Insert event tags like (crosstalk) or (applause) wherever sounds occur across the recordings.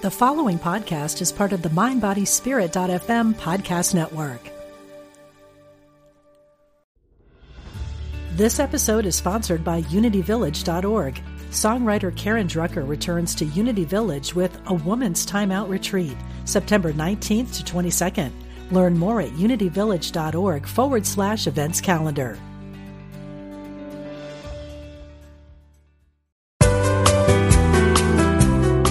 The following podcast is part of the MindBodySpirit.fm podcast network. This episode is sponsored by UnityVillage.org. Songwriter Karen Drucker returns to Unity Village with a Woman's Timeout Retreat, September 19th to 22nd. Learn more at unityvillage.org forward slash events calendar.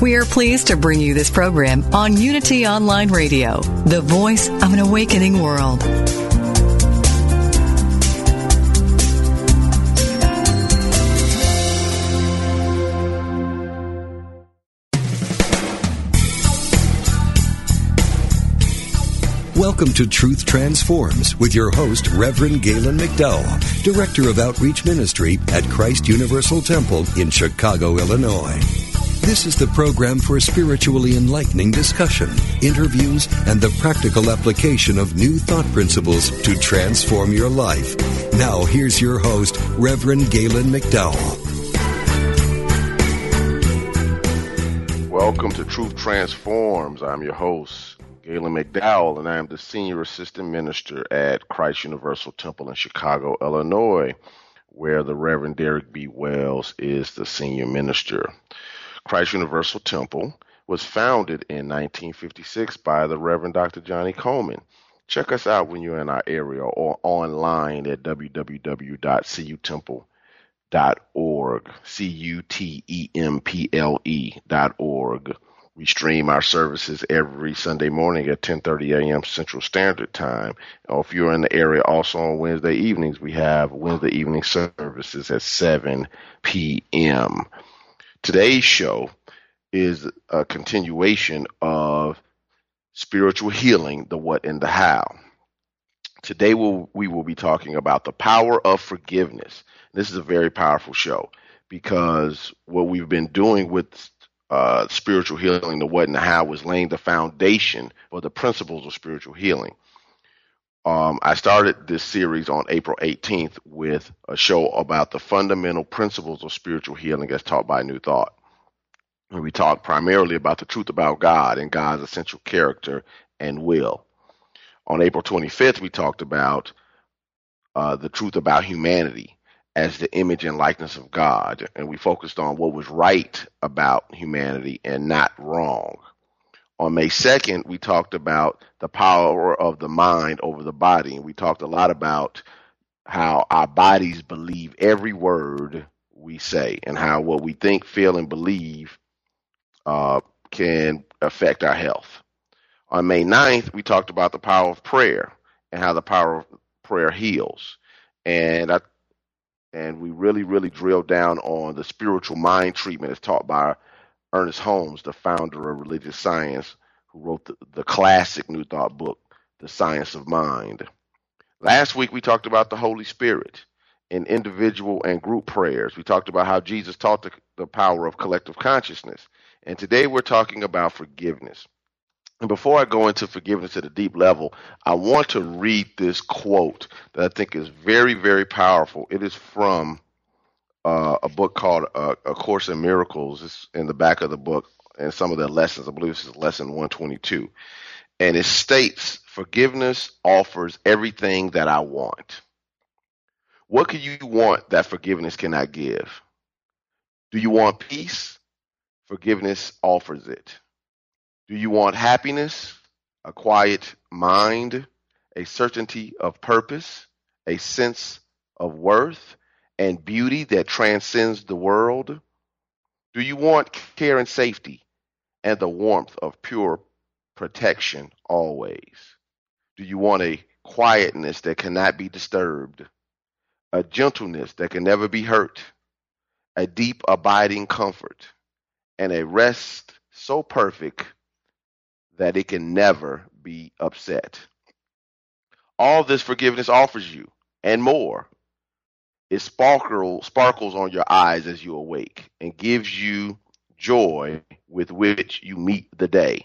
We are pleased to bring you this program on Unity Online Radio, the voice of an awakening world. Welcome to Truth Transforms with your host, Reverend Galen McDowell, Director of Outreach Ministry at Christ Universal Temple in Chicago, Illinois. This is the program for spiritually enlightening discussion, interviews, and the practical application of new thought principles to transform your life. Now, here's your host, Reverend Galen McDowell. Welcome to Truth Transforms. I'm your host, Galen McDowell, and I am the Senior Assistant Minister at Christ Universal Temple in Chicago, Illinois, where the Reverend Derek B. Wells is the Senior Minister. Christ Universal Temple was founded in 1956 by the Reverend Dr. Johnnie Colemon. Check us out when you're in our area or online at www.cutemple.org, C-U-T-E-M-P-L-E dot org. We stream our services every Sunday morning at 10:30 a.m. Central Standard Time. Or if you're in the area, also on Wednesday evenings, we have Wednesday evening services at 7 p.m. Today's show is a continuation of spiritual healing, the what and the how. Today we'll, we will be talking about the power of forgiveness. This is a very powerful show because what we've been doing with uh, spiritual healing, the what and the how, was laying the foundation for the principles of spiritual healing. Um, I started this series on April 18th with a show about the fundamental principles of spiritual healing as taught by New Thought. And we talked primarily about the truth about God and God's essential character and will. On April 25th, we talked about uh, the truth about humanity as the image and likeness of God. And we focused on what was right about humanity and not wrong. On May 2nd, we talked about the power of the mind over the body. And we talked a lot about how our bodies believe every word we say and how what we think, feel, and believe uh, can affect our health. On May 9th, we talked about the power of prayer and how the power of prayer heals. And I, and we really, really drilled down on the spiritual mind treatment as taught by Ernest Holmes, the founder of religious science, who wrote the, the classic New Thought book, The Science of Mind. Last week, we talked about the Holy Spirit in individual and group prayers. We talked about how Jesus taught the, the power of collective consciousness. And today, we're talking about forgiveness. And before I go into forgiveness at a deep level, I want to read this quote that I think is very, very powerful. It is from uh, a book called uh, A Course in Miracles. It's in the back of the book and some of the lessons. I believe this is lesson 122. And it states, Forgiveness offers everything that I want. What can you want that forgiveness cannot give? Do you want peace? Forgiveness offers it. Do you want happiness? A quiet mind, a certainty of purpose, a sense of worth, and beauty that transcends the world? Do you want care and safety and the warmth of pure protection always? Do you want a quietness that cannot be disturbed, a gentleness that can never be hurt, a deep abiding comfort, and a rest so perfect that it can never be upset. All this forgiveness offers you and more. It sparkle, sparkles on your eyes as you awake and gives you joy with which you meet the day.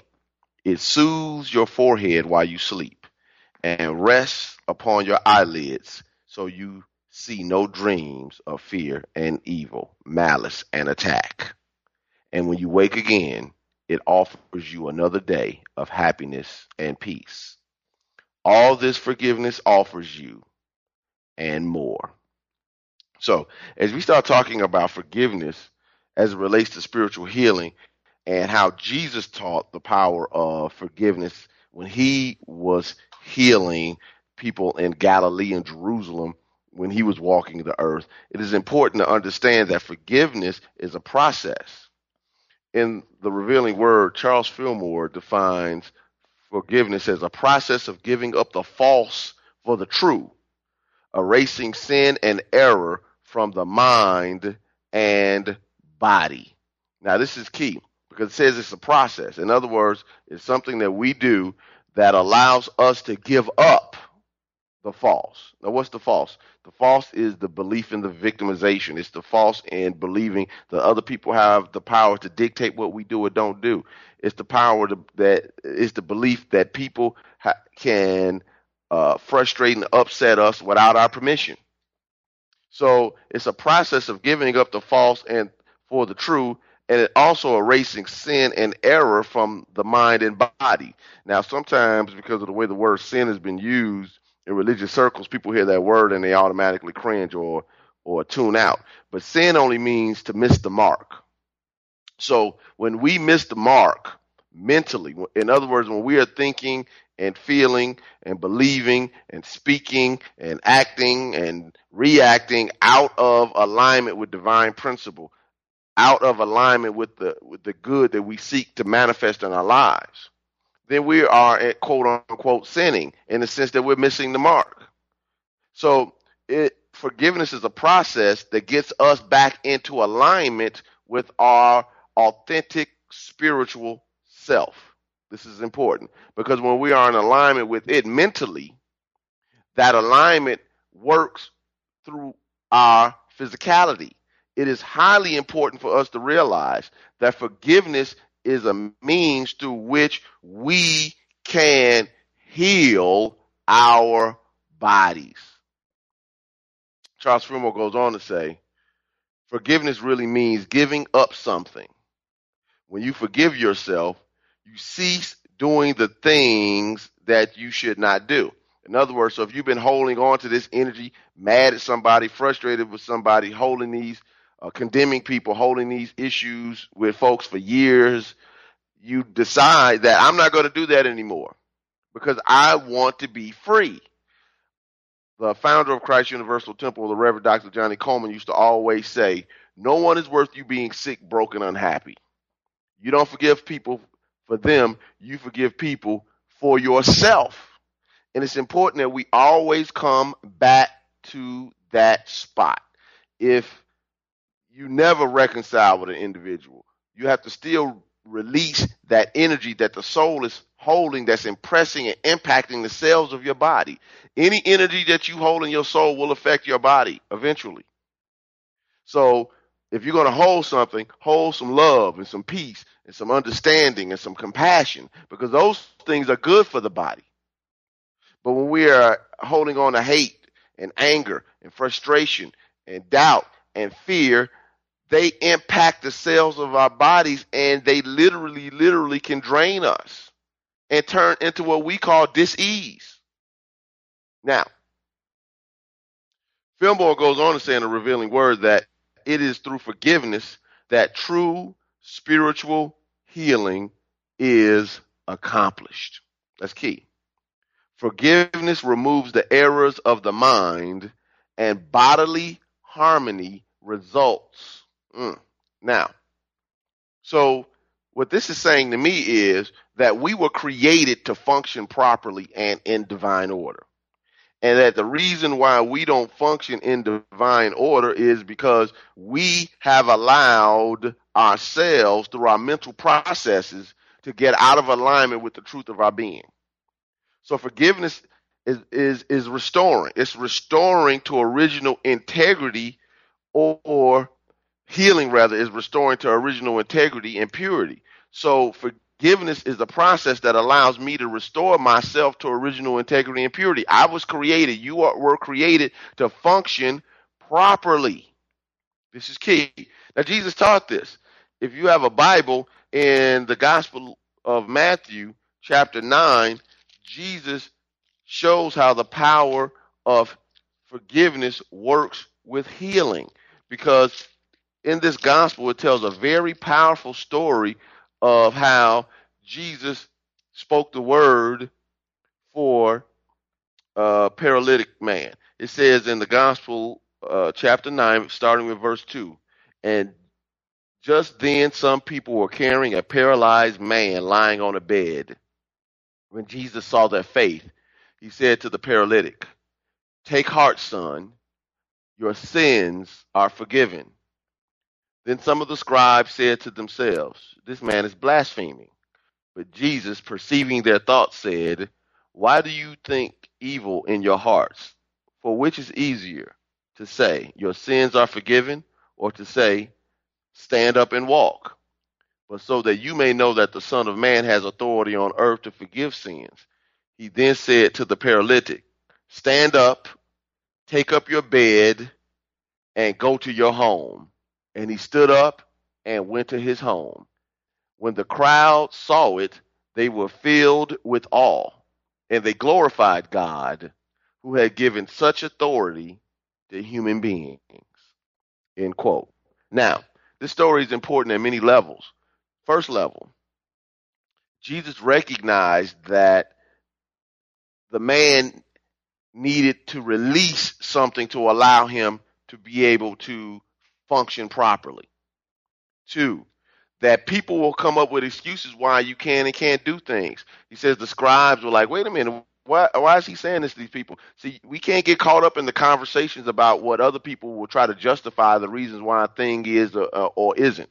It soothes your forehead while you sleep and rests upon your eyelids so you see no dreams of fear and evil, malice and attack. And when you wake again, it offers you another day of happiness and peace. All this forgiveness offers you and more. So, as we start talking about forgiveness as it relates to spiritual healing and how Jesus taught the power of forgiveness when he was healing people in Galilee and Jerusalem when he was walking the earth, it is important to understand that forgiveness is a process. In the revealing word, Charles Fillmore defines forgiveness as a process of giving up the false for the true, erasing sin and error from the mind and body. Now, this is key because it says it's a process. In other words, it's something that we do that allows us to give up the false. Now, what's the false? The false is the belief in the victimization. It's the false in believing that other people have the power to dictate what we do or don't do. It's the power to, that is the belief that people ha- can uh, frustrate and upset us without our permission. So it's a process of giving up the false and for the true, and it also erasing sin and error from the mind and body. Now, sometimes because of the way the word sin has been used, in religious circles, people hear that word and they automatically cringe or or tune out. But sin only means to miss the mark. So when we miss the mark mentally, in other words, when we are thinking and feeling and believing and speaking and acting and reacting out of alignment with divine principle, out of alignment with the with the good that we seek to manifest in our lives, then we are at quote unquote sinning in the sense that we're missing the mark. So it, forgiveness is a process that gets us back into alignment with our authentic spiritual self. This is important because when we are in alignment with it mentally, that alignment works through our physicality. It is highly important for us to realize that forgiveness is a means through which we can heal our bodies. Charles Fillmore goes on to say, forgiveness really means giving up something. When you forgive yourself, you cease doing the things that you should not do. In other words, so if you've been holding on to this energy, mad at somebody, frustrated with somebody, holding these uh, condemning people, holding these issues with folks for years, you decide that I'm not going to do that anymore because I want to be free. The founder of Christ Universal Temple, the Reverend Dr. Johnnie Colemon, used to always say, No one is worth you being sick, broken, unhappy. You don't forgive people for them, you forgive people for yourself. And it's important that we always come back to that spot. If you never reconcile with an individual. You have to still release that energy that the soul is holding that's impressing and impacting the cells of your body. Any energy that you hold in your soul will affect your body eventually. So if you're going to hold something, hold some love and some peace and some understanding and some compassion because those things are good for the body. But when we are holding on to hate and anger and frustration and doubt and fear, they impact the cells of our bodies and they literally, literally can drain us and turn into what we call disease. Now, Fillmore goes on to say in a revealing word that it is through forgiveness that true spiritual healing is accomplished. That's key. Forgiveness removes the errors of the mind and bodily harmony results Mm. Now, so what this is saying to me is that we were created to function properly and in divine order. And that the reason why we don't function in divine order is because we have allowed ourselves through our mental processes to get out of alignment with the truth of our being. So forgiveness is is is restoring. It's restoring to original integrity or, or healing rather is restoring to original integrity and purity. So forgiveness is the process that allows me to restore myself to original integrity and purity. I was created, you are, were created to function properly. This is key. Now Jesus taught this. If you have a Bible in the Gospel of Matthew, chapter 9, Jesus shows how the power of forgiveness works with healing. Because in this gospel, it tells a very powerful story of how Jesus spoke the word for a paralytic man. It says in the gospel, uh, chapter 9, starting with verse 2, and just then some people were carrying a paralyzed man lying on a bed. When Jesus saw their faith, he said to the paralytic, Take heart, son, your sins are forgiven. Then some of the scribes said to themselves, This man is blaspheming. But Jesus, perceiving their thoughts, said, Why do you think evil in your hearts? For which is easier, to say, Your sins are forgiven, or to say, Stand up and walk? But so that you may know that the Son of Man has authority on earth to forgive sins. He then said to the paralytic, Stand up, take up your bed, and go to your home. And he stood up and went to his home. When the crowd saw it, they were filled with awe, and they glorified God who had given such authority to human beings. End quote. Now, this story is important at many levels. First level, Jesus recognized that the man needed to release something to allow him to be able to function properly. Two, that people will come up with excuses why you can and can't do things. He says the scribes were like, wait a minute, why, why is he saying this to these people? See, we can't get caught up in the conversations about what other people will try to justify the reasons why a thing is or, or isn't.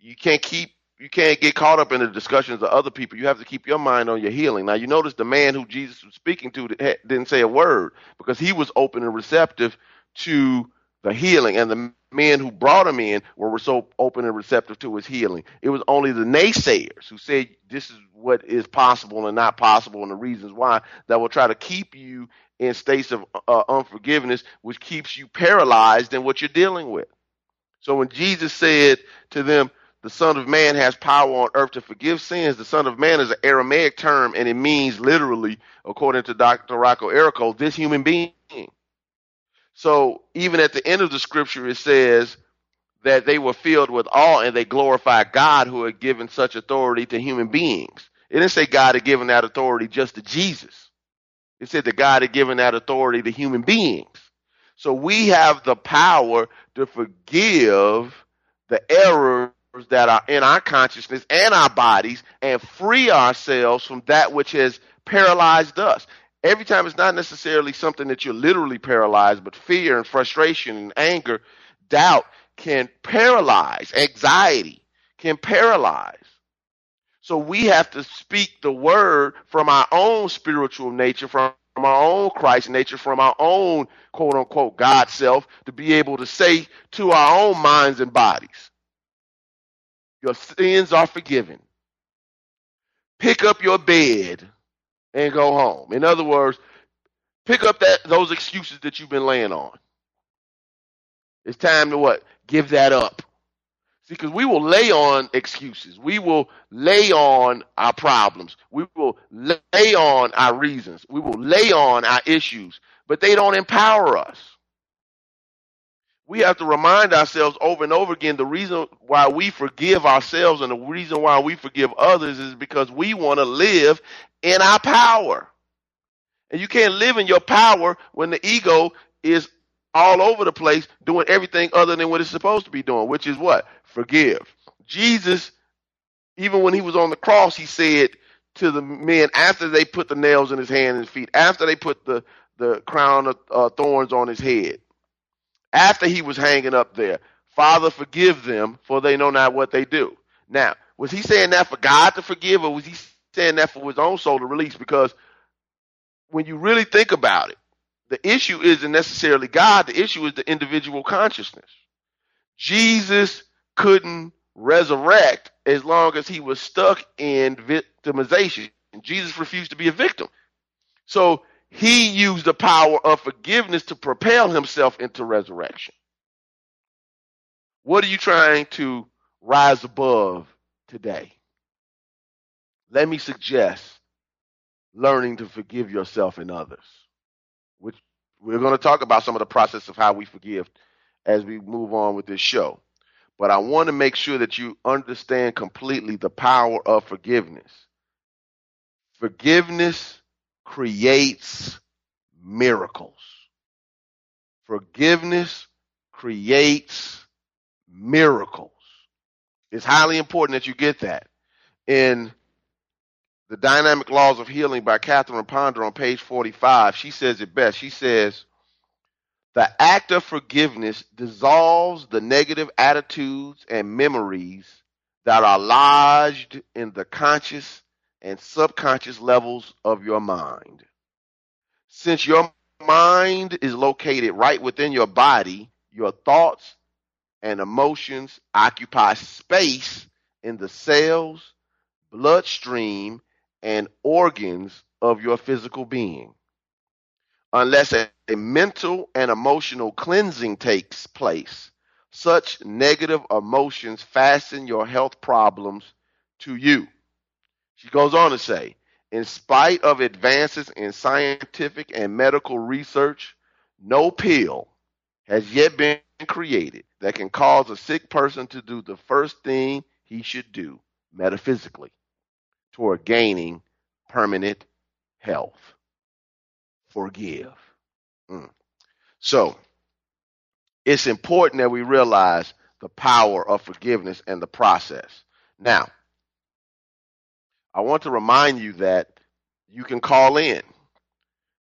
You can't keep you can't get caught up in the discussions of other people. You have to keep your mind on your healing. Now, you notice the man who Jesus was speaking to didn't say a word because he was open and receptive to the healing, and the men who brought him in were so open and receptive to his healing. It was only the naysayers who said this is what is possible and not possible, and the reasons why that will try to keep you in states of uh, unforgiveness, which keeps you paralyzed in what you're dealing with. So when Jesus said to them, the Son of Man has power on earth to forgive sins. The Son of Man is an Aramaic term, and it means literally, according to Dr. Rocco Errico, this human being. So even at the end of the scripture, it says that they were filled with awe and they glorified God who had given such authority to human beings. It didn't say God had given that authority just to Jesus. It said that God had given that authority to human beings. So we have the power to forgive the errors that are in our consciousness and our bodies and free ourselves from that which has paralyzed us every time it's not necessarily something that you're literally paralyzed, but fear and frustration and anger, doubt can paralyze, anxiety can paralyze. So we have to speak the word from our own spiritual nature, from our own Christ nature, from our own quote unquote God self, to be able to say to our own minds and bodies, Your sins are forgiven. Pick up your bed and go home. In other words, pick up that those excuses that you've been laying on. It's time to what? Give that up. See, because we will lay on excuses. We will lay on our problems. We will lay on our reasons. We will lay on our issues, but they don't empower us. We have to remind ourselves over and over again the reason why we forgive ourselves and the reason why we forgive others is because we want to live in our power. And you can't live in your power when the ego is all over the place doing everything other than what it's supposed to be doing, which is what? Forgive. Jesus, even when he was on the cross, he said to the men after they put the nails in his hands and feet, after they put the, the crown of uh, thorns on his head, after he was hanging up there, Father, forgive them, for they know not what they do. Now, was he saying that for God to forgive, or was he saying that for his own soul to release because when you really think about it, the issue isn't necessarily God, the issue is the individual consciousness. Jesus couldn't resurrect as long as he was stuck in victimization. Jesus refused to be a victim. So he used the power of forgiveness to propel himself into resurrection. What are you trying to rise above today? Let me suggest learning to forgive yourself and others, which we're going to talk about some of the process of how we forgive as we move on with this show. But I want to make sure that you understand completely the power of forgiveness. Forgiveness creates miracles. Forgiveness creates miracles. It's highly important that you get that. In The Dynamic Laws of Healing by Catherine Ponder on page 45, she says it best. She says, the act of forgiveness dissolves the negative attitudes and memories that are lodged in the conscious and subconscious levels of your mind. Since your mind is located right within your body, your thoughts and emotions occupy space in the cells, bloodstream, and organs of your physical being. Unless a, a mental and emotional cleansing takes place, such negative emotions fasten your health problems to you. She goes on to say, in spite of advances in scientific and medical research, no pill has yet been created that can cause a sick person to do the first thing he should do metaphysically toward gaining permanent health. Forgive. Mm. So, it's important that we realize the power of forgiveness and the process. Now, I want to remind you that you can call in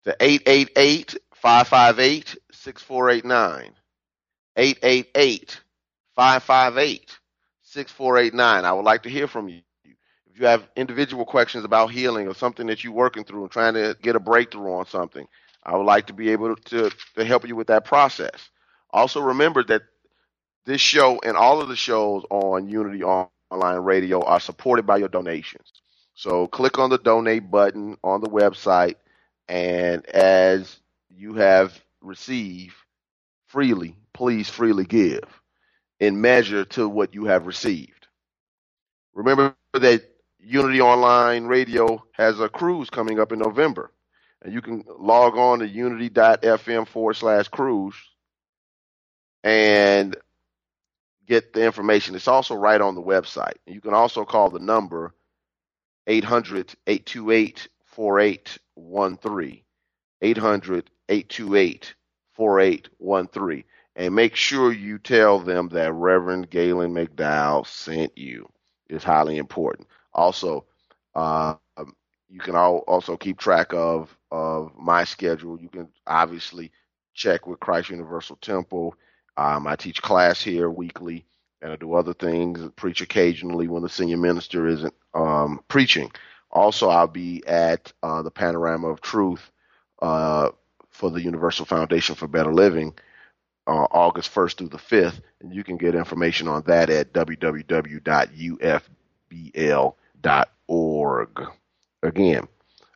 to 888 558 6489. 888 558 6489. I would like to hear from you. You have individual questions about healing or something that you're working through and trying to get a breakthrough on something, I would like to be able to, to help you with that process. Also, remember that this show and all of the shows on Unity Online Radio are supported by your donations. So click on the donate button on the website, and as you have received freely, please freely give in measure to what you have received. Remember that Unity Online Radio has a cruise coming up in November, and you can log on to unity.fm forward slash cruise and get the information. It's also right on the website. You can also call the number 800 828 4813. 800 828 4813. And make sure you tell them that Reverend Galen McDowell sent you. It's highly important. Also, uh, you can also keep track of of my schedule. You can obviously check with Christ Universal Temple. Um, I teach class here weekly and I do other things, preach occasionally when the senior minister isn't um, preaching. Also, I'll be at uh, the Panorama of Truth uh, for the Universal Foundation for Better Living uh, August 1st through the 5th, and you can get information on that at www.ufbl.org. Again,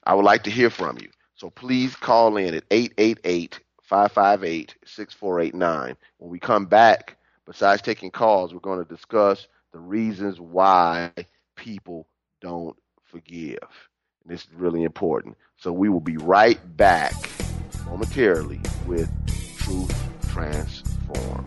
I would like to hear from you, so please call in at 888 558 6489. When we come back, besides taking calls, we're going to discuss the reasons why people don't forgive. And this is really important. So we will be right back momentarily with Truth Transform.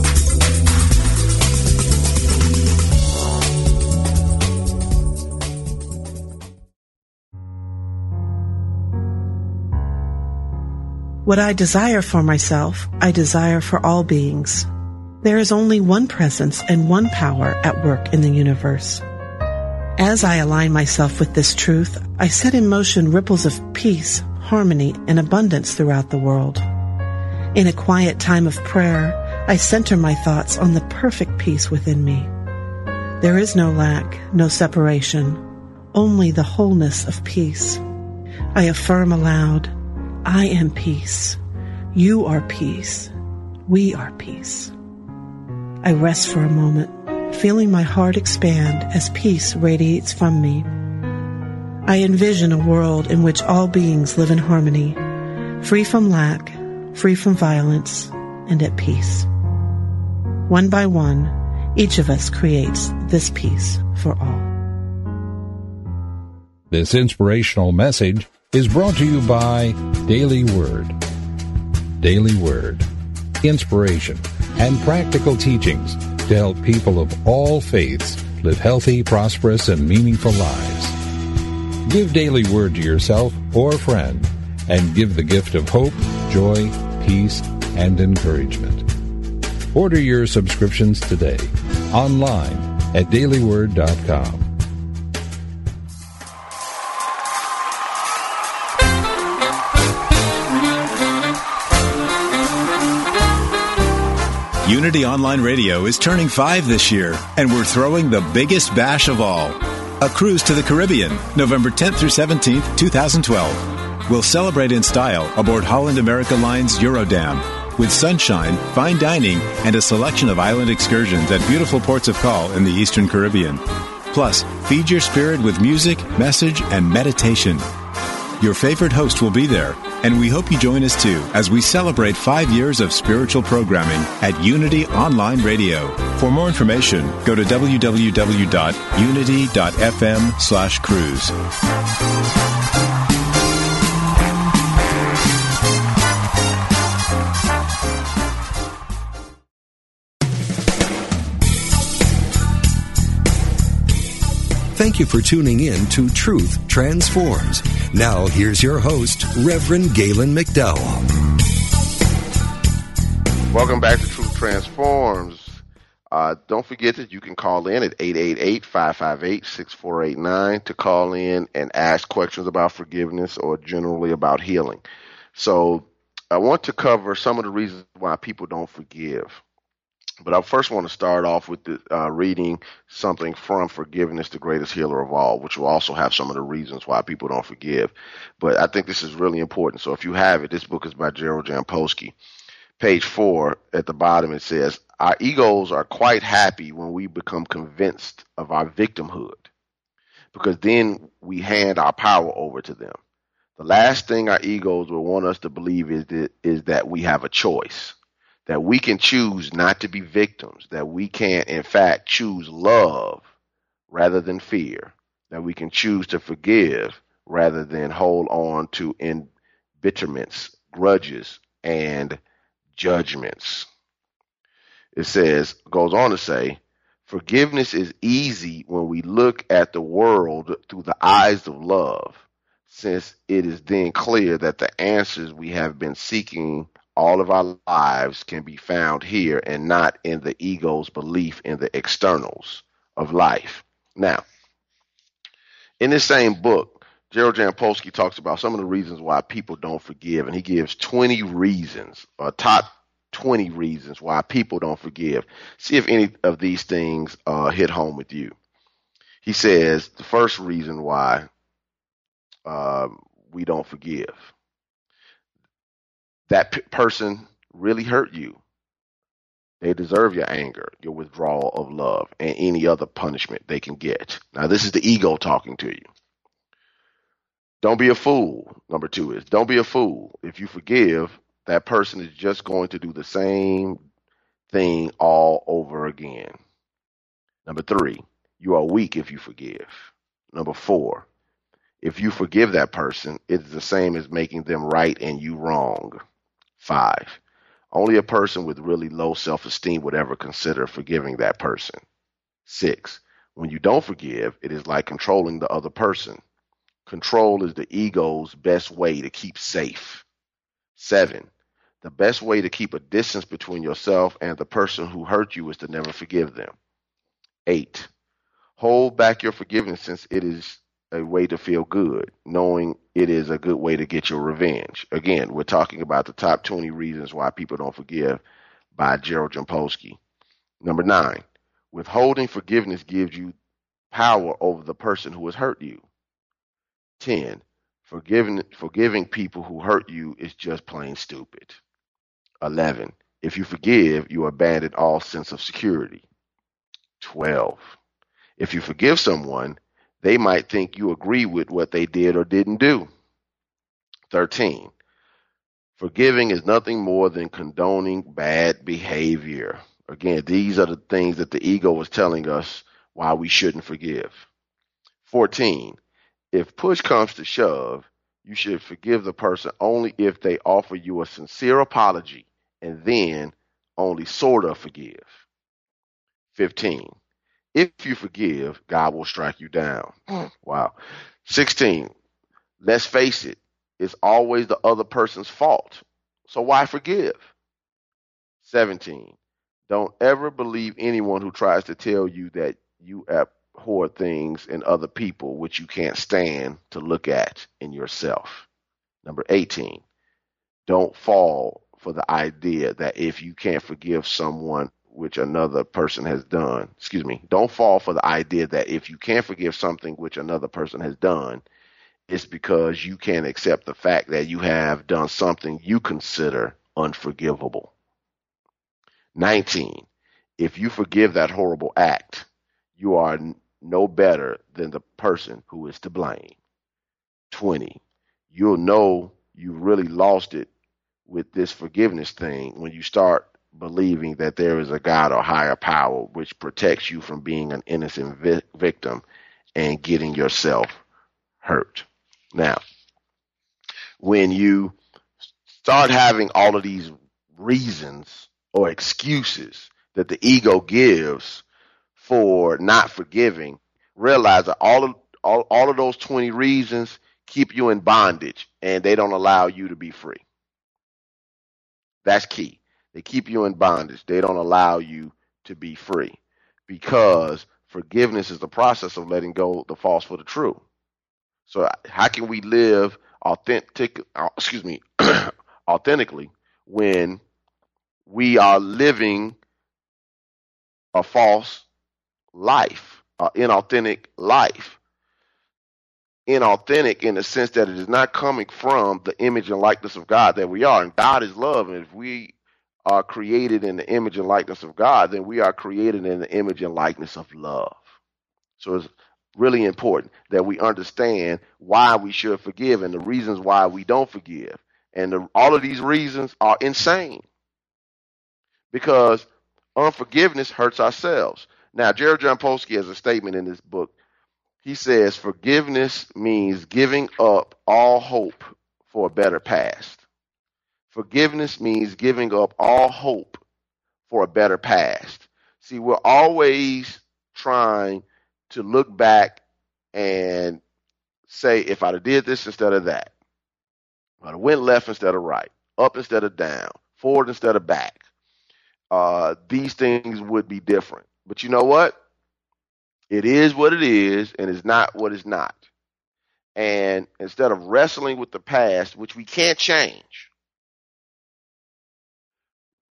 What I desire for myself, I desire for all beings. There is only one presence and one power at work in the universe. As I align myself with this truth, I set in motion ripples of peace, harmony, and abundance throughout the world. In a quiet time of prayer, I center my thoughts on the perfect peace within me. There is no lack, no separation, only the wholeness of peace. I affirm aloud, I am peace. You are peace. We are peace. I rest for a moment feeling my heart expand as peace radiates from me. I envision a world in which all beings live in harmony, free from lack, free from violence, and at peace. One by one, each of us creates this peace for all. This inspirational message is brought to you by Daily Word. Daily Word. Inspiration and practical teachings to help people of all faiths live healthy, prosperous, and meaningful lives. Give daily word to yourself or a friend and give the gift of hope, joy, peace, and encouragement. Order your subscriptions today online at dailyword.com. Unity Online Radio is turning five this year, and we're throwing the biggest bash of all a cruise to the Caribbean, November 10th through 17th, 2012. We'll celebrate in style aboard Holland America Line's Eurodam with sunshine, fine dining, and a selection of island excursions at beautiful ports of call in the Eastern Caribbean. Plus, feed your spirit with music, message, and meditation. Your favorite host will be there, and we hope you join us too as we celebrate five years of spiritual programming at Unity Online Radio. For more information, go to www.unity.fm slash cruise. Thank you for tuning in to Truth Transforms. Now, here's your host, Reverend Galen McDowell. Welcome back to Truth Transforms. Uh, don't forget that you can call in at 888-558-6489 to call in and ask questions about forgiveness or generally about healing. So I want to cover some of the reasons why people don't forgive. But I first want to start off with the, uh, reading something from Forgiveness, the Greatest Healer of All, which will also have some of the reasons why people don't forgive. But I think this is really important. So if you have it, this book is by Gerald Jampolsky. Page four at the bottom, it says, Our egos are quite happy when we become convinced of our victimhood, because then we hand our power over to them. The last thing our egos will want us to believe is that, is that we have a choice that we can choose not to be victims, that we can, in fact, choose love rather than fear, that we can choose to forgive rather than hold on to embitterments, grudges, and judgments. It says, goes on to say, forgiveness is easy when we look at the world through the eyes of love, since it is then clear that the answers we have been seeking all of our lives can be found here and not in the ego's belief in the externals of life. Now, in this same book, Gerald Jampolsky talks about some of the reasons why people don't forgive, and he gives 20 reasons, or top 20 reasons why people don't forgive. See if any of these things uh, hit home with you. He says the first reason why uh, we don't forgive that p- person really hurt you. They deserve your anger, your withdrawal of love, and any other punishment they can get. Now, this is the ego talking to you. Don't be a fool. Number two is don't be a fool. If you forgive, that person is just going to do the same thing all over again. Number three, you are weak if you forgive. Number four, if you forgive that person, it's the same as making them right and you wrong. Five, only a person with really low self esteem would ever consider forgiving that person. Six, when you don't forgive, it is like controlling the other person. Control is the ego's best way to keep safe. Seven, the best way to keep a distance between yourself and the person who hurt you is to never forgive them. Eight, hold back your forgiveness since it is a way to feel good, knowing it is a good way to get your revenge. Again, we're talking about the top 20 reasons why people don't forgive by Gerald Jampolsky. Number nine, withholding forgiveness gives you power over the person who has hurt you. 10. Forgiving, forgiving people who hurt you is just plain stupid. 11. If you forgive, you abandon all sense of security. 12. If you forgive someone, they might think you agree with what they did or didn't do. 13. Forgiving is nothing more than condoning bad behavior. Again, these are the things that the ego is telling us why we shouldn't forgive. 14. If push comes to shove, you should forgive the person only if they offer you a sincere apology and then only sort of forgive. 15. If you forgive, God will strike you down. Mm. Wow. 16. Let's face it, it's always the other person's fault. So why forgive? 17. Don't ever believe anyone who tries to tell you that you abhor things in other people which you can't stand to look at in yourself. Number 18. Don't fall for the idea that if you can't forgive someone which another person has done, excuse me, don't fall for the idea that if you can't forgive something which another person has done, it's because you can't accept the fact that you have done something you consider unforgivable. 19. If you forgive that horrible act, you are no better than the person who is to blame. 20. You'll know you really lost it with this forgiveness thing when you start believing that there is a God or higher power which protects you from being an innocent vi- victim and getting yourself hurt. Now, when you start having all of these reasons or excuses that the ego gives for not forgiving, realize that all of all, all of those 20 reasons keep you in bondage and they don't allow you to be free. That's key. They keep you in bondage. They don't allow you to be free because forgiveness is the process of letting go the false for the true. So how can we live authentic uh, excuse me (clears throat) authentically when we are living a false life, uh, inauthentic life. Inauthentic in the sense that it is not coming from the image and likeness of God that we are. And God is love. And if we are created in the image and likeness of God, then we are created in the image and likeness of love. So it's really important that we understand why we should forgive and the reasons why we don't forgive. And the, all of these reasons are insane because unforgiveness hurts ourselves. Now, Gerald Jampolsky has a statement in this book. He says forgiveness means giving up all hope for a better past. Forgiveness means giving up all hope for a better past. See, we're always trying to look back and say, if I'd have did this instead of that, I'd have went left instead of right, up instead of down, forward instead of back, uh, these things would be different. But you know what? It is what it is, and it's not what it's not. And instead of wrestling with the past, which we can't change,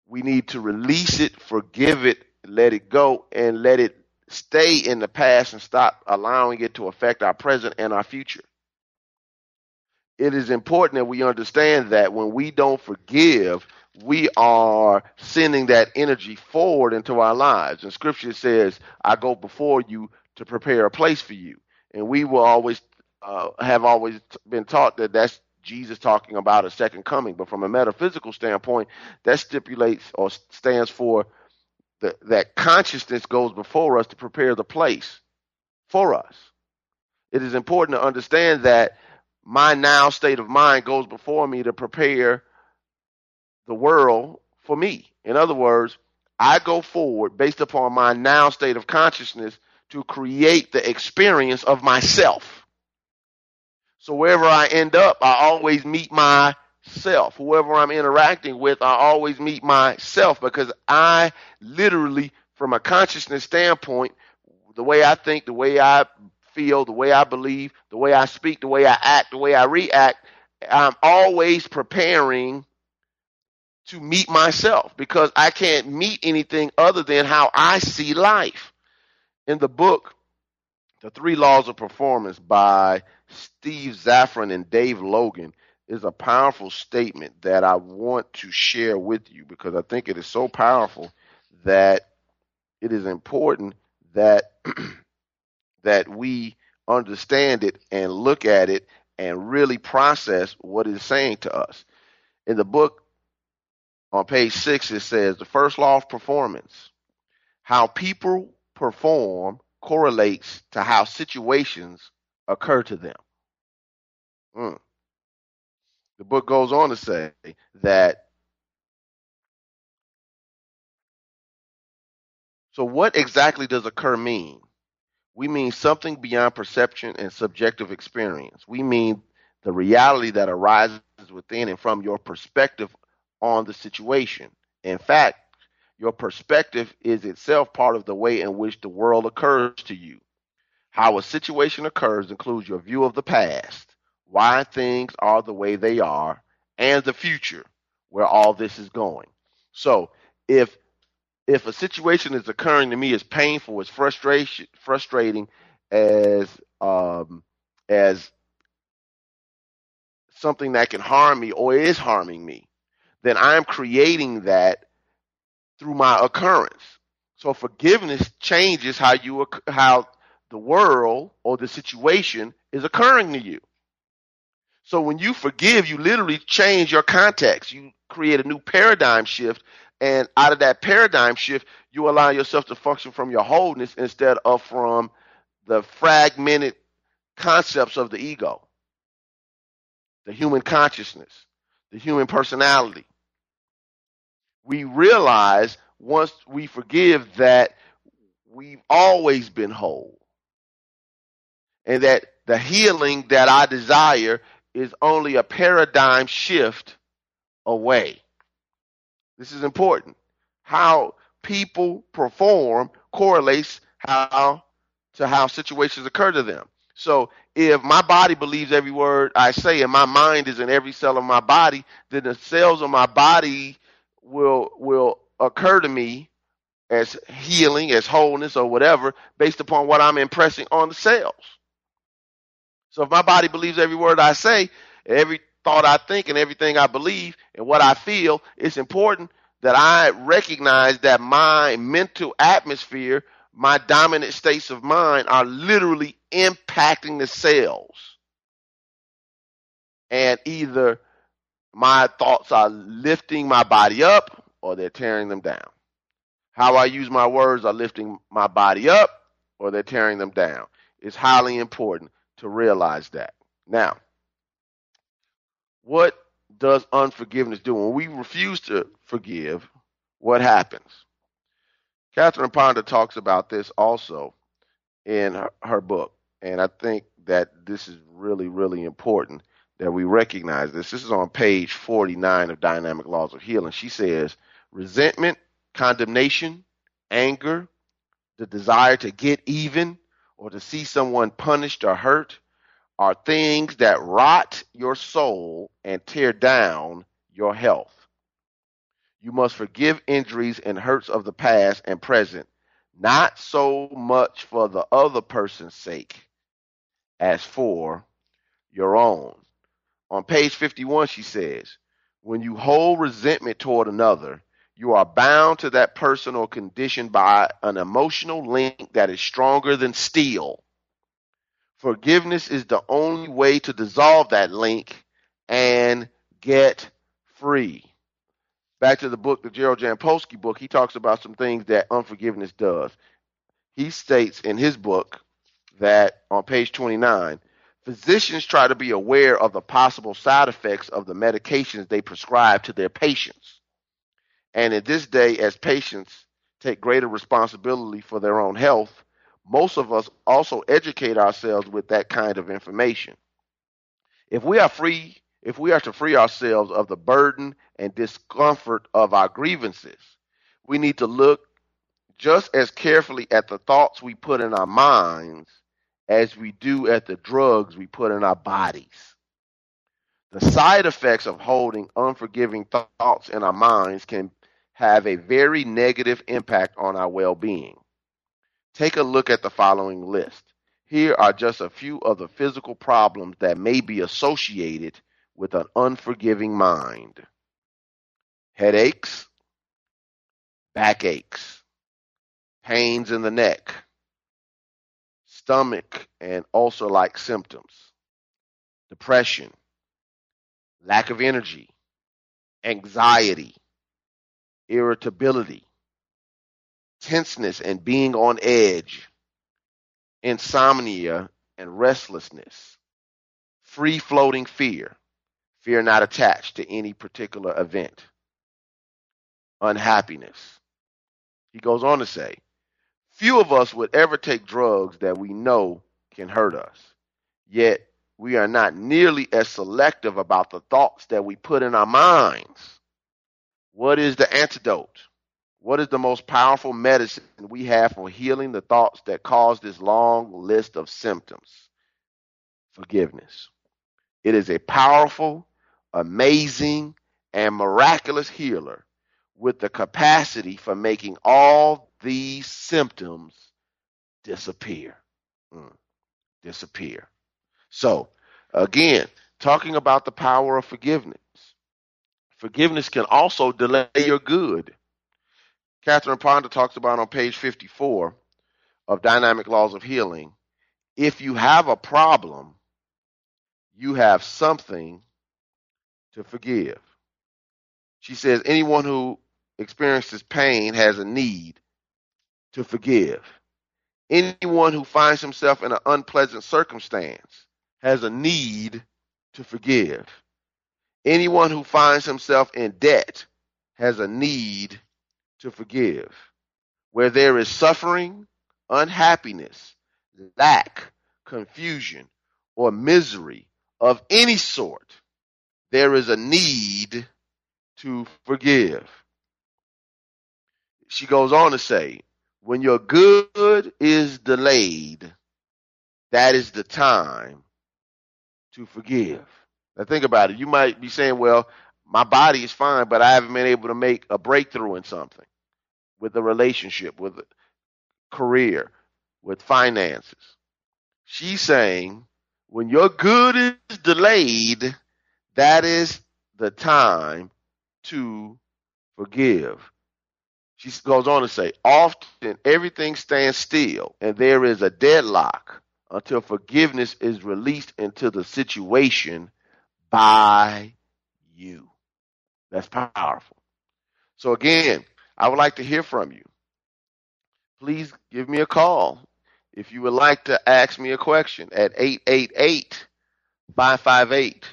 we need to release it, forgive it, let it go, and let it stay in the past and stop allowing it to affect our present and our future. It is important that we understand that when we don't forgive, we are sending that energy forward into our lives. And scripture says, I go before you to prepare a place for you. And we will always uh, have always been taught that that's Jesus talking about a second coming. But from a metaphysical standpoint, that stipulates or stands for the, that consciousness goes before us to prepare the place for us. It is important to understand that my now state of mind goes before me to prepare the world for me. In other words, I go forward based upon my now state of consciousness to create the experience of myself. So wherever I end up, I always meet myself. Whoever I'm interacting with, I always meet myself because I literally, from a consciousness standpoint, the way I think, the way I feel, the way I believe, the way I speak, the way I act, the way I react, I'm always preparing to meet myself because I can't meet anything other than how I see life. In the book, The Three Laws of Performance by Steve Zaffron and Dave Logan, is a powerful statement that I want to share with you because I think it is so powerful that it is important that (clears throat) that we understand it and look at it and really process what it's saying to us. In the book on page 6 it says the first law of performance how people perform correlates to how situations occur to them. Mm. The book goes on to say that. So, what exactly does occur mean? We mean something beyond perception and subjective experience. We mean the reality that arises within and from your perspective on the situation. In fact, your perspective is itself part of the way in which the world occurs to you. How a situation occurs includes your view of the past, why things are the way they are, and the future, where all this is going. So if if a situation is occurring to me as painful, as frustration, frustrating, as um, as something that can harm me or is harming me, then I'm creating that through my occurrence. So forgiveness changes how you how the world or the situation is occurring to you. So when you forgive, you literally change your context. You create a new paradigm shift. And out of that paradigm shift, you allow yourself to function from your wholeness instead of from the fragmented concepts of the ego, the human consciousness, the human personality. We realize once we forgive that we've always been whole and that the healing that I desire is only a paradigm shift away. This is important. How people perform correlates how to how situations occur to them. So if my body believes every word I say and my mind is in every cell of my body, then the cells of my body will will occur to me as healing, as wholeness or whatever based upon what I'm impressing on the cells. So if my body believes every word I say, every thought I think, and everything I believe, and what I feel, it's important that I recognize that my mental atmosphere, my dominant states of mind, are literally impacting the cells. And either my thoughts are lifting my body up or they're tearing them down. How I use my words are lifting my body up or they're tearing them down. It's highly important to realize that. Now, what does unforgiveness do? When we refuse to forgive, what happens? Catherine Ponder talks about this also in her, her book. And I think that this is really, really important that we recognize this. This is on page 49 of Dynamic Laws of Healing. She says resentment, condemnation, anger, the desire to get even, or to see someone punished or hurt are things that rot your soul and tear down your health. You must forgive injuries and hurts of the past and present, not so much for the other person's sake as for your own. On page 51, she says, When you hold resentment toward another, you are bound to that person or condition by an emotional link that is stronger than steel. Forgiveness is the only way to dissolve that link and get free. Back to the book, the Gerald Jampolsky book, he talks about some things that unforgiveness does. He states in his book that on page 29, physicians try to be aware of the possible side effects of the medications they prescribe to their patients. And in this day, as patients take greater responsibility for their own health, most of us also educate ourselves with that kind of information. If we are free, if we are to free ourselves of the burden and discomfort of our grievances, we need to look just as carefully at the thoughts we put in our minds as we do at the drugs we put in our bodies. The side effects of holding unforgiving thoughts in our minds can have a very negative impact on our well being. Take a look at the following list. Here are just a few of the physical problems that may be associated with an unforgiving mind headaches, backaches, pains in the neck, stomach and ulcer like symptoms, depression, lack of energy, anxiety, irritability, tenseness and being on edge, insomnia and restlessness, free floating fear, fear not attached to any particular event, unhappiness. He goes on to say, few of us would ever take drugs that we know can hurt us. Yet we are not nearly as selective about the thoughts that we put in our minds. What is the antidote? What is the most powerful medicine we have for healing the thoughts that cause this long list of symptoms? Forgiveness. It is a powerful, amazing, and miraculous healer with the capacity for making all these symptoms disappear. Mm, disappear. So, again, talking about the power of forgiveness. Forgiveness can also delay your good. Catherine Ponder talks about on page 54 of Dynamic Laws of Healing. If you have a problem, you have something to forgive. She says anyone who experiences pain has a need to forgive. Anyone who finds himself in an unpleasant circumstance has a need to forgive. Anyone who finds himself in debt has a need to forgive. Where there is suffering, unhappiness, lack, confusion, or misery of any sort, there is a need to forgive. She goes on to say, when your good is delayed, that is the time to forgive. Now think about it. You might be saying, well, my body is fine, but I haven't been able to make a breakthrough in something with a relationship, with a career, with finances. She's saying when your good is delayed, that is the time to forgive. She goes on to say, often everything stands still and there is a deadlock until forgiveness is released into the situation by you. That's powerful. So, again, I would like to hear from you. Please give me a call if you would like to ask me a question at 888 558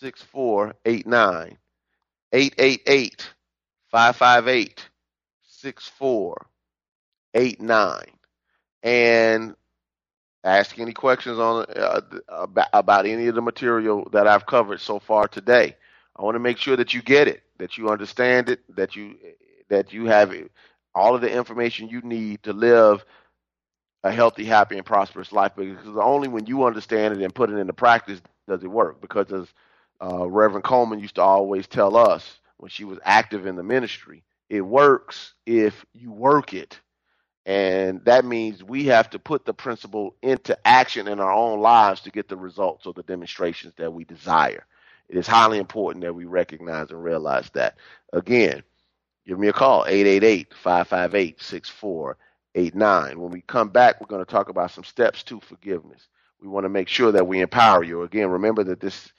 6489. 888 558 6489. And ask any questions on uh, about, about any of the material that I've covered so far today. I want to make sure that you get it, that you understand it, that you that you have all of the information you need to live a healthy, happy, and prosperous life. Because only when you understand it and put it into practice does it work. Because as uh, Reverend Colemon used to always tell us when she was active in the ministry, it works if you work it. And that means we have to put the principle into action in our own lives to get the results or the demonstrations that we desire. It is highly important that we recognize and realize that. Again, give me a call, 888 558 6489. When we come back, we're going to talk about some steps to forgiveness. We want to make sure that we empower you. Again, remember that this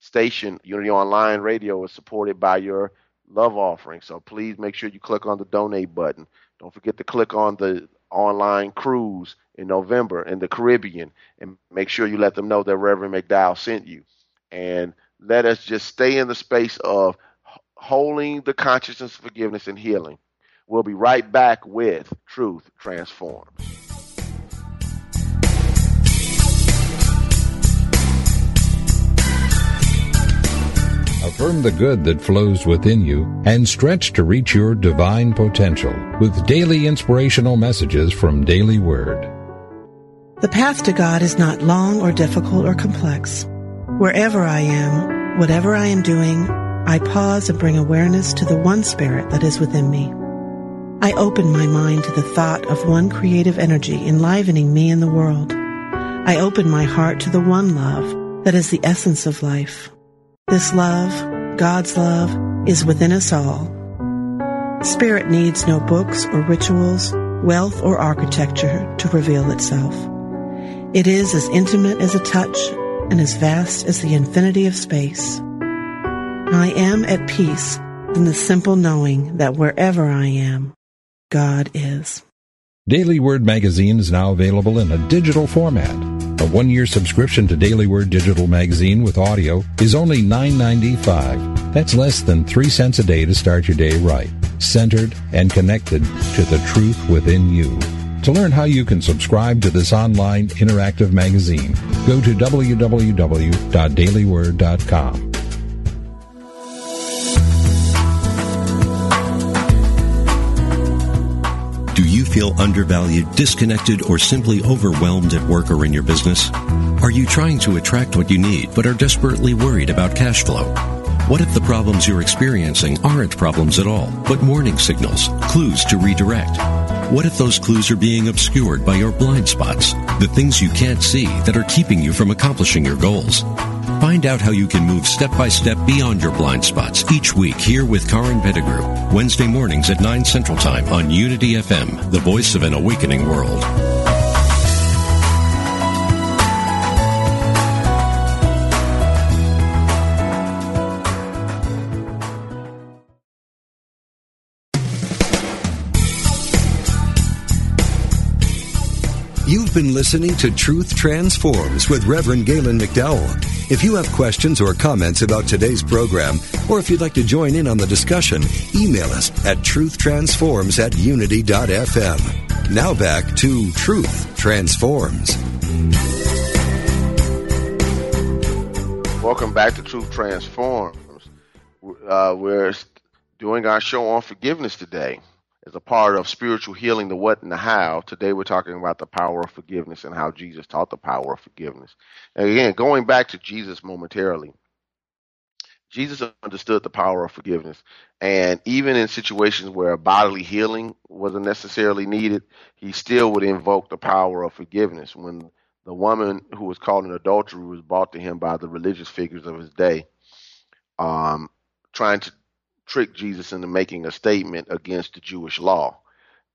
station, Unity Online Radio, is supported by your love offering. So please make sure you click on the donate button. Don't forget to click on the online cruise in November in the Caribbean and make sure you let them know that Reverend McDowell sent you. And let us just stay in the space of holding the consciousness of forgiveness and healing. We'll be right back with Truth Transforms. Affirm the good that flows within you and stretch to reach your divine potential with daily inspirational messages from Daily Word. The path to God is not long or difficult or complex. Wherever I am, whatever I am doing, I pause and bring awareness to the one spirit that is within me. I open my mind to the thought of one creative energy enlivening me and the world. I open my heart to the one love that is the essence of life. This love, God's love, is within us all. Spirit needs no books or rituals, wealth or architecture to reveal itself. It is as intimate as a touch and as vast as the infinity of space. I am at peace in the simple knowing that wherever I am, God is. Daily Word magazine is now available in a digital format. A one-year subscription to Daily Word digital magazine with audio is only $9.95. That's less than 3 cents a day to start your day right, centered and connected to the truth within you. To learn how you can subscribe to this online interactive magazine, go to www.dailyword.com. feel undervalued, disconnected, or simply overwhelmed at work or in your business? Are you trying to attract what you need but are desperately worried about cash flow? What if the problems you're experiencing aren't problems at all, but warning signals, clues to redirect? What if those clues are being obscured by your blind spots, the things you can't see that are keeping you from accomplishing your goals? Find out how you can move step by step beyond your blind spots each week here with Karin Pettigrew, Wednesday mornings at 9 Central Time on Unity FM, the voice of an awakening world. You've been listening to Truth Transforms with Reverend Galen McDowell. If you have questions or comments about today's program, or if you'd like to join in on the discussion, email us at truthtransforms at unity.fm. Now back to Truth Transforms. Welcome back to Truth Transforms. Uh, we're doing our show on forgiveness today as a part of spiritual healing, the what and the how. Today we're talking about the power of forgiveness and how Jesus taught the power of forgiveness. And again, going back to Jesus momentarily, Jesus understood the power of forgiveness. And even in situations where bodily healing wasn't necessarily needed, he still would invoke the power of forgiveness. When the woman who was caught in adultery was brought to him by the religious figures of his day, um, trying to trick Jesus into making a statement against the Jewish law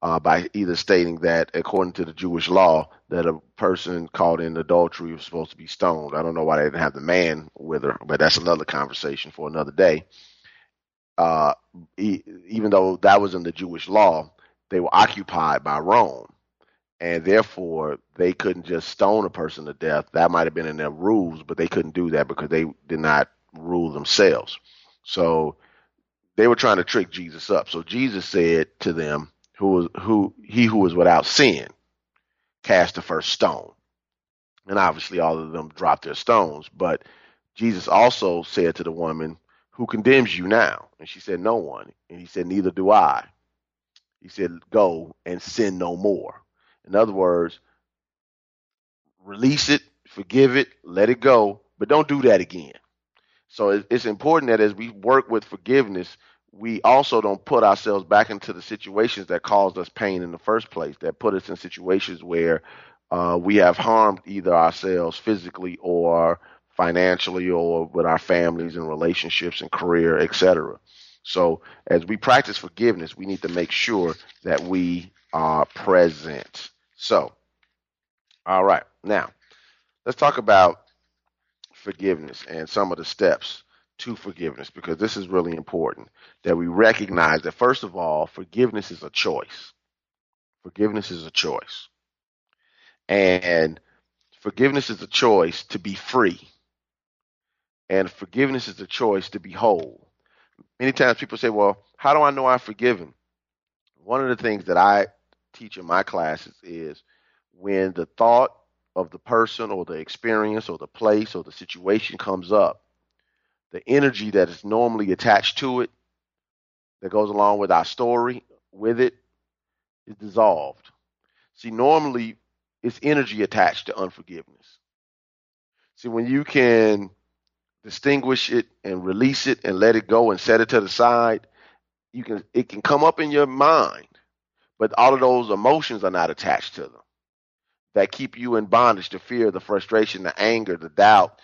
uh, by either stating that, according to the Jewish law, that a person caught in adultery was supposed to be stoned. I don't know why they didn't have the man with her, but that's another conversation for another day. Uh, he, even though that was in the Jewish law, they were occupied by Rome, and therefore they couldn't just stone a person to death. That might have been in their rules, but they couldn't do that because they did not rule themselves. So they were trying to trick Jesus up. So Jesus said to them, "Who was who? He who was without sin, cast the first stone." And obviously, all of them dropped their stones. But Jesus also said to the woman, "Who condemns you now?" And she said, "No one." And he said, "Neither do I." He said, "Go and sin no more." In other words, release it, forgive it, let it go, but don't do that again. So it's important that as we work with forgiveness, we also don't put ourselves back into the situations that caused us pain in the first place, that put us in situations where uh, we have harmed either ourselves physically or financially or with our families and relationships and career, etc. So as we practice forgiveness, we need to make sure that we are present. So, all right, now let's talk about forgiveness and some of the steps to forgiveness because this is really important that we recognize that first of all forgiveness is a choice. Forgiveness is a choice. And forgiveness is a choice to be free. And forgiveness is a choice to be whole. Many times people say well how do i know i'm forgiven? One of the things that i teach in my classes is when the thought of the person or the experience or the place or the situation comes up, the energy that is normally attached to it, that goes along with our story, with it, is dissolved. See, normally it's energy attached to unforgiveness. See, when you can distinguish it and release it and let it go and set it to the side, you can it can come up in your mind, but all of those emotions are not attached to them. That keep you in bondage, the fear, the frustration, the anger, the doubt,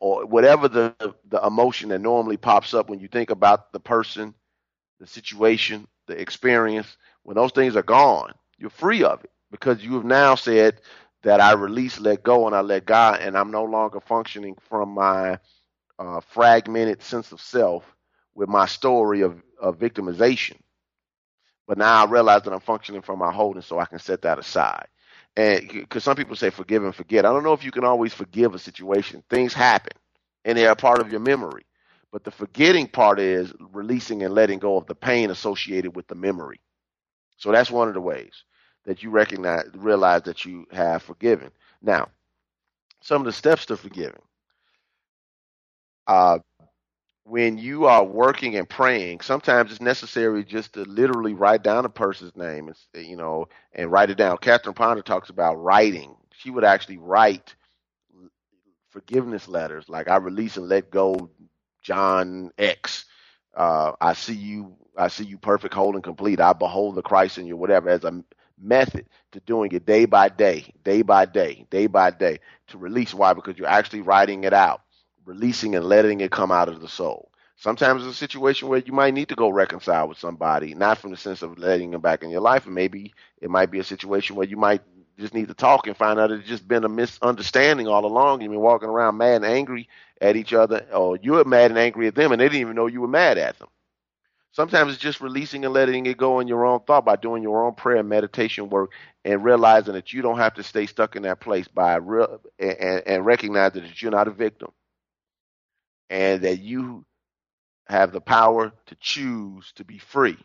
or whatever the the emotion that normally pops up when you think about the person, the situation, the experience. When those things are gone, you're free of it because you have now said that I release, let go, and I let God, and I'm no longer functioning from my uh, fragmented sense of self with my story of, of victimization. But now I realize that I'm functioning from my holding, so I can set that aside. And because some people say forgive and forget, I don't know if you can always forgive a situation. Things happen, and they are part of your memory. But the forgetting part is releasing and letting go of the pain associated with the memory. So that's one of the ways that you recognize, realize that you have forgiven. Now, some of the steps to forgiving. Uh, when you are working and praying, sometimes it's necessary just to literally write down a person's name, and you know, and write it down. Catherine Ponder talks about writing. She would actually write forgiveness letters, like I release and let go, John X. Uh, I see you. I see you perfect, whole, and complete. I behold the Christ in you, whatever, as a method to doing it day by day, day by day, day by day to release. Why? Because you're actually writing it out releasing and letting it come out of the soul. Sometimes it's a situation where you might need to go reconcile with somebody, not from the sense of letting them back in your life. And maybe it might be a situation where you might just need to talk and find out it's just been a misunderstanding all along. You've been walking around mad and angry at each other, or you were mad and angry at them, and they didn't even know you were mad at them. Sometimes it's just releasing and letting it go in your own thought by doing your own prayer and meditation work and realizing that you don't have to stay stuck in that place by real and, and recognizing that you're not a victim and that you have the power to choose to be free.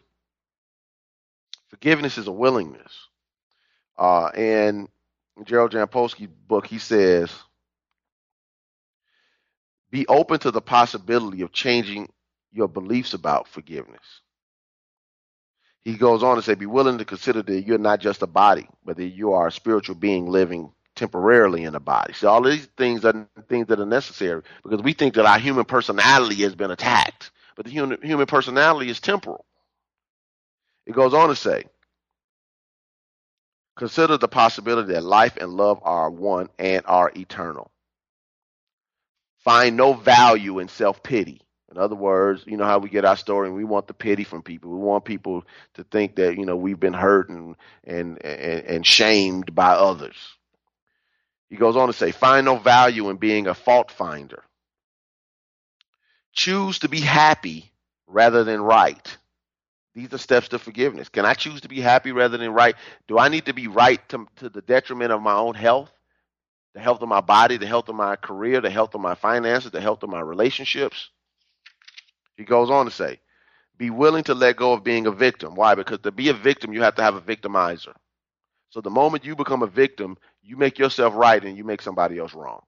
Forgiveness is a willingness. Uh, and Gerald Jampolsky's book, he says, be open to the possibility of changing your beliefs about forgiveness. He goes on to say, be willing to consider that you're not just a body, but that you are a spiritual being living temporarily in the body. So all these things are things that are necessary because we think that our human personality has been attacked, but the human, human personality is temporal. It goes on to say, consider the possibility that life and love are one and are eternal. Find no value in self pity. In other words, you know how we get our story and we want the pity from people. We want people to think that, you know, we've been hurt and and and, and shamed by others. He goes on to say, find no value in being a fault finder. Choose to be happy rather than right. These are steps to forgiveness. Can I choose to be happy rather than right? Do I need to be right to, to the detriment of my own health, the health of my body, the health of my career, the health of my finances, the health of my relationships? He goes on to say, be willing to let go of being a victim. Why? Because to be a victim, you have to have a victimizer. So the moment you become a victim, you make yourself right and you make somebody else wrong.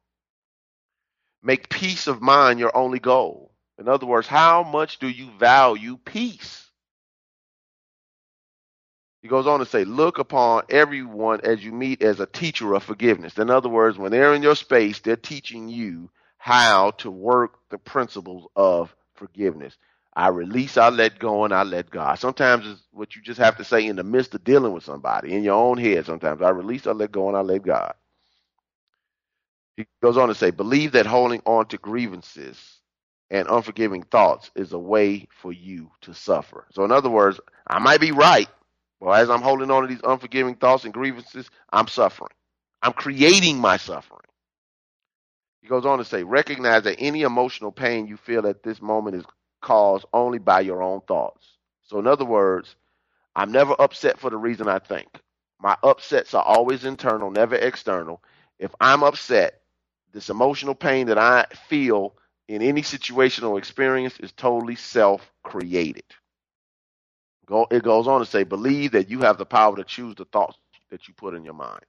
Make peace of mind your only goal. In other words, how much do you value peace? He goes on to say, look upon everyone as you meet as a teacher of forgiveness. In other words, when they're in your space, they're teaching you how to work the principles of forgiveness. I release, I let go, and I let God. Sometimes it's what you just have to say in the midst of dealing with somebody in your own head. Sometimes I release, I let go, and I let God. He goes on to say, believe that holding on to grievances and unforgiving thoughts is a way for you to suffer. So, in other words, I might be right, but as I'm holding on to these unforgiving thoughts and grievances, I'm suffering. I'm creating my suffering. He goes on to say, recognize that any emotional pain you feel at this moment is caused only by your own thoughts. So, in other words, I'm never upset for the reason I think. My upsets are always internal, never external. If I'm upset, this emotional pain that I feel in any situational experience is totally self created. Go, It goes on to say, believe that you have the power to choose the thoughts that you put in your mind.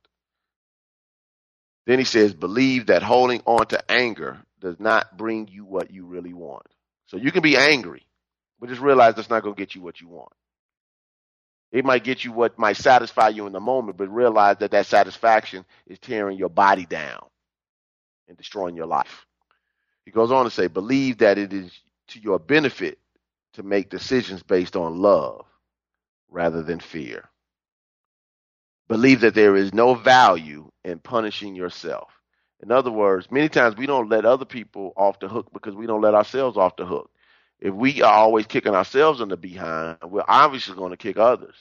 Then he says, believe that holding on to anger does not bring you what you really want. So you can be angry, but just realize that's not going to get you what you want. It might get you what might satisfy you in the moment, but realize that that satisfaction is tearing your body down and destroying your life. He goes on to say, believe that it is to your benefit to make decisions based on love rather than fear. Believe that there is no value in punishing yourself. In other words, many times we don't let other people off the hook because we don't let ourselves off the hook. If we are always kicking ourselves in the behind, we're obviously going to kick others.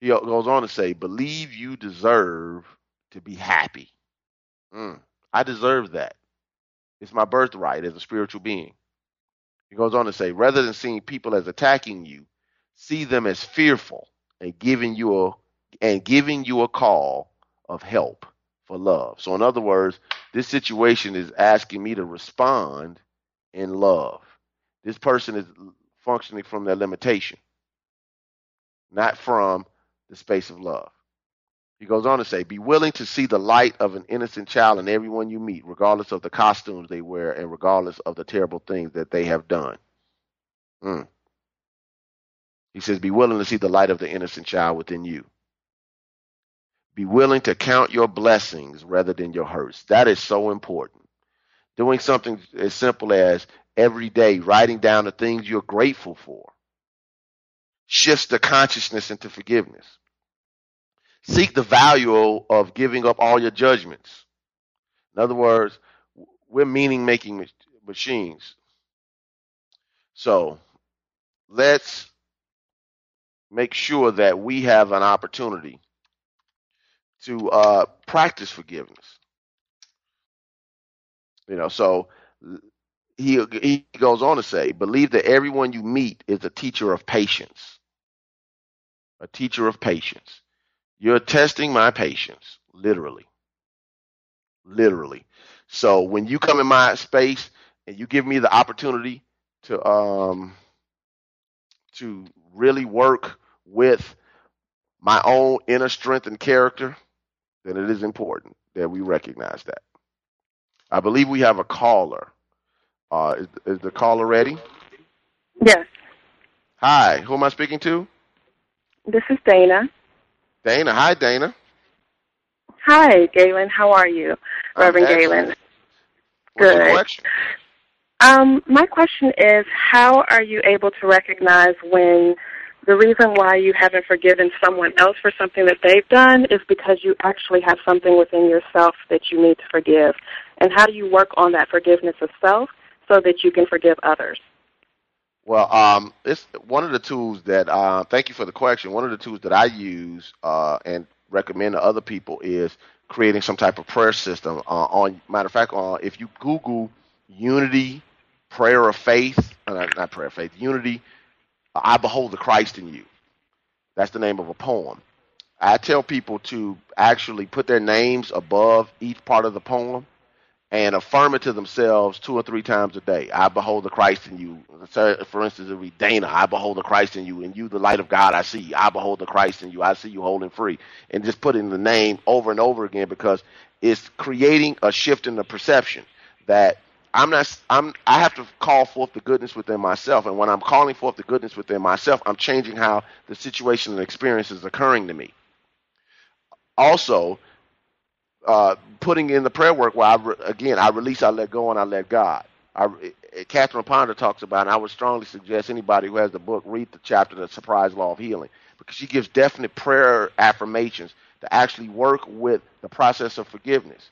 He goes on to say, believe you deserve to be happy. Mm, I deserve that. It's my birthright as a spiritual being. He goes on to say, rather than seeing people as attacking you, see them as fearful and giving you a and giving you a call of help for love. So in other words, this situation is asking me to respond in love. This person is functioning from their limitation, not from the space of love. He goes on to say, Be willing to see the light of an innocent child in everyone you meet, regardless of the costumes they wear and regardless of the terrible things that they have done. Mm. He says, Be willing to see the light of the innocent child within you. Be willing to count your blessings rather than your hurts. That is so important. Doing something as simple as every day writing down the things you're grateful for shifts the consciousness into forgiveness. Seek the value of giving up all your judgments. In other words, we're meaning making machines. So let's make sure that we have an opportunity to uh, practice forgiveness. You know, so he he goes on to say, believe that everyone you meet is a teacher of patience. A teacher of patience. You're testing my patience, literally. Literally. So when you come in my space and you give me the opportunity to um to really work with my own inner strength and character, then it is important that we recognize that. I believe we have a caller. Uh, is, is the caller ready? Yes. Hi, who am I speaking to? This is Dana. Dana. Hi, Dana. Hi, Galen. How are you, Reverend Galen? Good. Um, my question is, how are you able to recognize when the reason why you haven't forgiven someone else for something that they've done is because you actually have something within yourself that you need to forgive? And how do you work on that forgiveness of self so that you can forgive others? Well, um, it's one of the tools that. Uh, thank you for the question. One of the tools that I use uh, and recommend to other people is creating some type of prayer system. Uh, on matter of fact, uh, if you Google Unity Prayer of Faith, uh, not, not Prayer of Faith, Unity, I behold the Christ in you. That's the name of a poem. I tell people to actually put their names above each part of the poem and affirm it to themselves two or three times a day. I behold the Christ in you. For instance, it would be Dana, I behold the Christ in you, and you the light of God I see. I behold the Christ in you. I see you holding free. And just putting the name over and over again because it's creating a shift in the perception that I'm not I'm I have to call forth the goodness within myself. And when I'm calling forth the goodness within myself, I'm changing how the situation and experience is occurring to me. Also, uh, putting in the prayer work where I re- again I release, I let go, and I let God. I, Catherine Ponder talks about, and I would strongly suggest anybody who has the book read the chapter, "The Surprise Law of Healing," because she gives definite prayer affirmations to actually work with the process of forgiveness.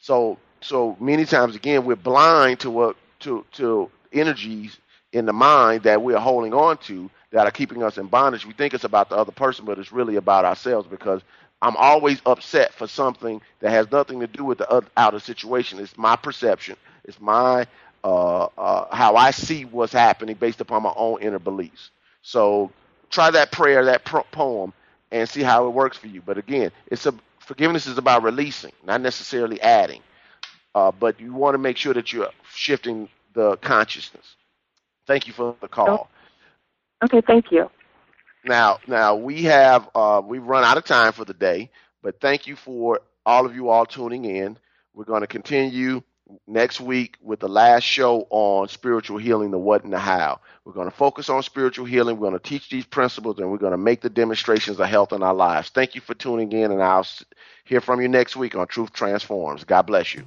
So, so many times again, we're blind to what to to energies in the mind that we're holding on to that are keeping us in bondage. We think it's about the other person, but it's really about ourselves because I'm always upset for something that has nothing to do with the outer situation. It's my perception. It's my uh, uh, how I see what's happening based upon my own inner beliefs. So try that prayer, that poem, and see how it works for you. But again, it's a forgiveness is about releasing, not necessarily adding. Uh, but you want to make sure that you're shifting the consciousness. Thank you for the call. Okay, thank you. Now, now we have uh, we've run out of time for the day, but thank you for all of you all tuning in. We're going to continue next week with the last show on spiritual healing, the what and the how. We're going to focus on spiritual healing. We're going to teach these principles and we're going to make the demonstrations of health in our lives. Thank you for tuning in, and I'll hear from you next week on Truth Transforms. God bless you.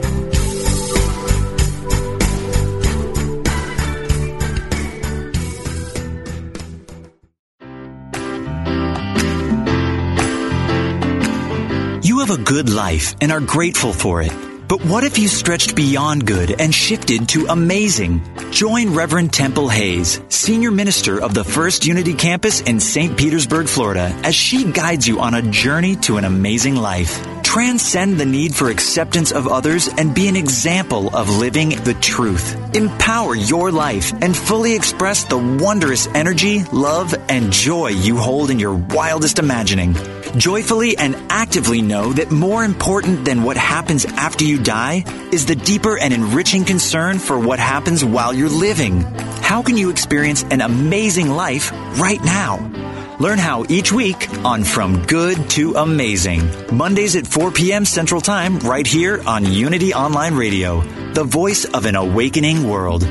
A good life and are grateful for it. But what if you stretched beyond good and shifted to amazing? Join Reverend Temple Hayes, Senior Minister of the First Unity Campus in St. Petersburg, Florida, as she guides you on a journey to an amazing life. Transcend the need for acceptance of others and be an example of living the truth. Empower your life and fully express the wondrous energy, love, and joy you hold in your wildest imagining. Joyfully and actively know that more important than what happens after you die is the deeper and enriching concern for what happens while you're living. How can you experience an amazing life right now? Learn how each week on From Good to Amazing. Mondays at 4 p.m. Central Time, right here on Unity Online Radio, the voice of an awakening world.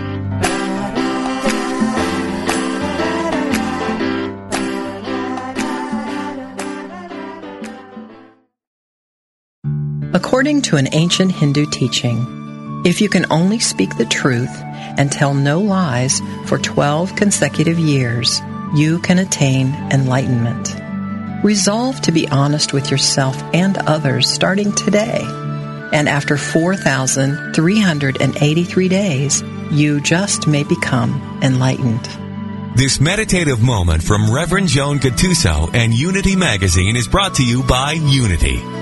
According to an ancient Hindu teaching, if you can only speak the truth and tell no lies for 12 consecutive years, you can attain enlightenment. Resolve to be honest with yourself and others starting today. And after 4,383 days, you just may become enlightened. This meditative moment from Reverend Joan Gattuso and Unity Magazine is brought to you by Unity.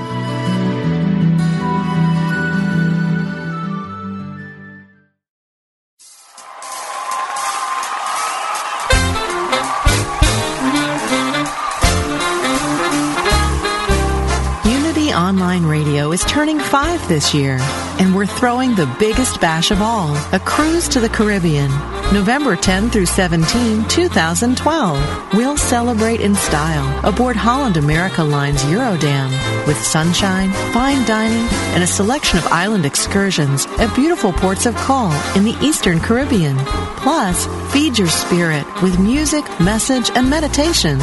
Turning five this year, and we're throwing the biggest bash of all a cruise to the Caribbean, November 10 through 17, 2012. We'll celebrate in style aboard Holland America Line's Eurodam with sunshine, fine dining, and a selection of island excursions at beautiful ports of call in the Eastern Caribbean. Plus, feed your spirit with music, message, and meditation.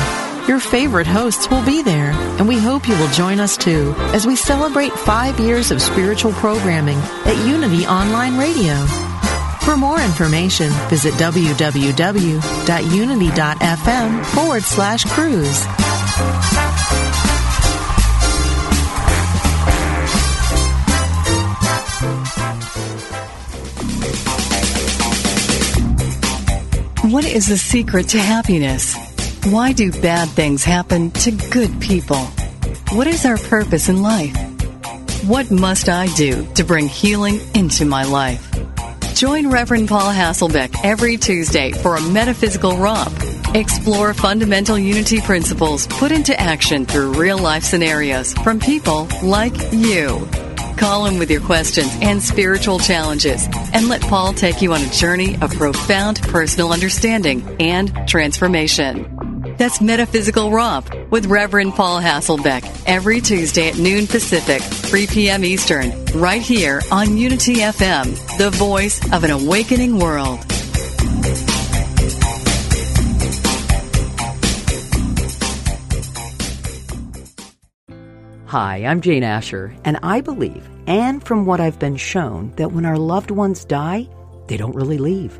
Your favorite hosts will be there, and we hope you will join us too as we celebrate five years of spiritual programming at Unity Online Radio. For more information, visit www.unity.fm forward slash cruise. What is the secret to happiness? Why do bad things happen to good people? What is our purpose in life? What must I do to bring healing into my life? Join Reverend Paul Hasselbeck every Tuesday for a metaphysical romp. Explore fundamental unity principles put into action through real life scenarios from people like you. Call him with your questions and spiritual challenges and let Paul take you on a journey of profound personal understanding and transformation. That's Metaphysical Romp with Reverend Paul Hasselbeck every Tuesday at noon Pacific, 3 p.m. Eastern, right here on Unity FM, the voice of an awakening world. Hi, I'm Jane Asher, and I believe, and from what I've been shown, that when our loved ones die, they don't really leave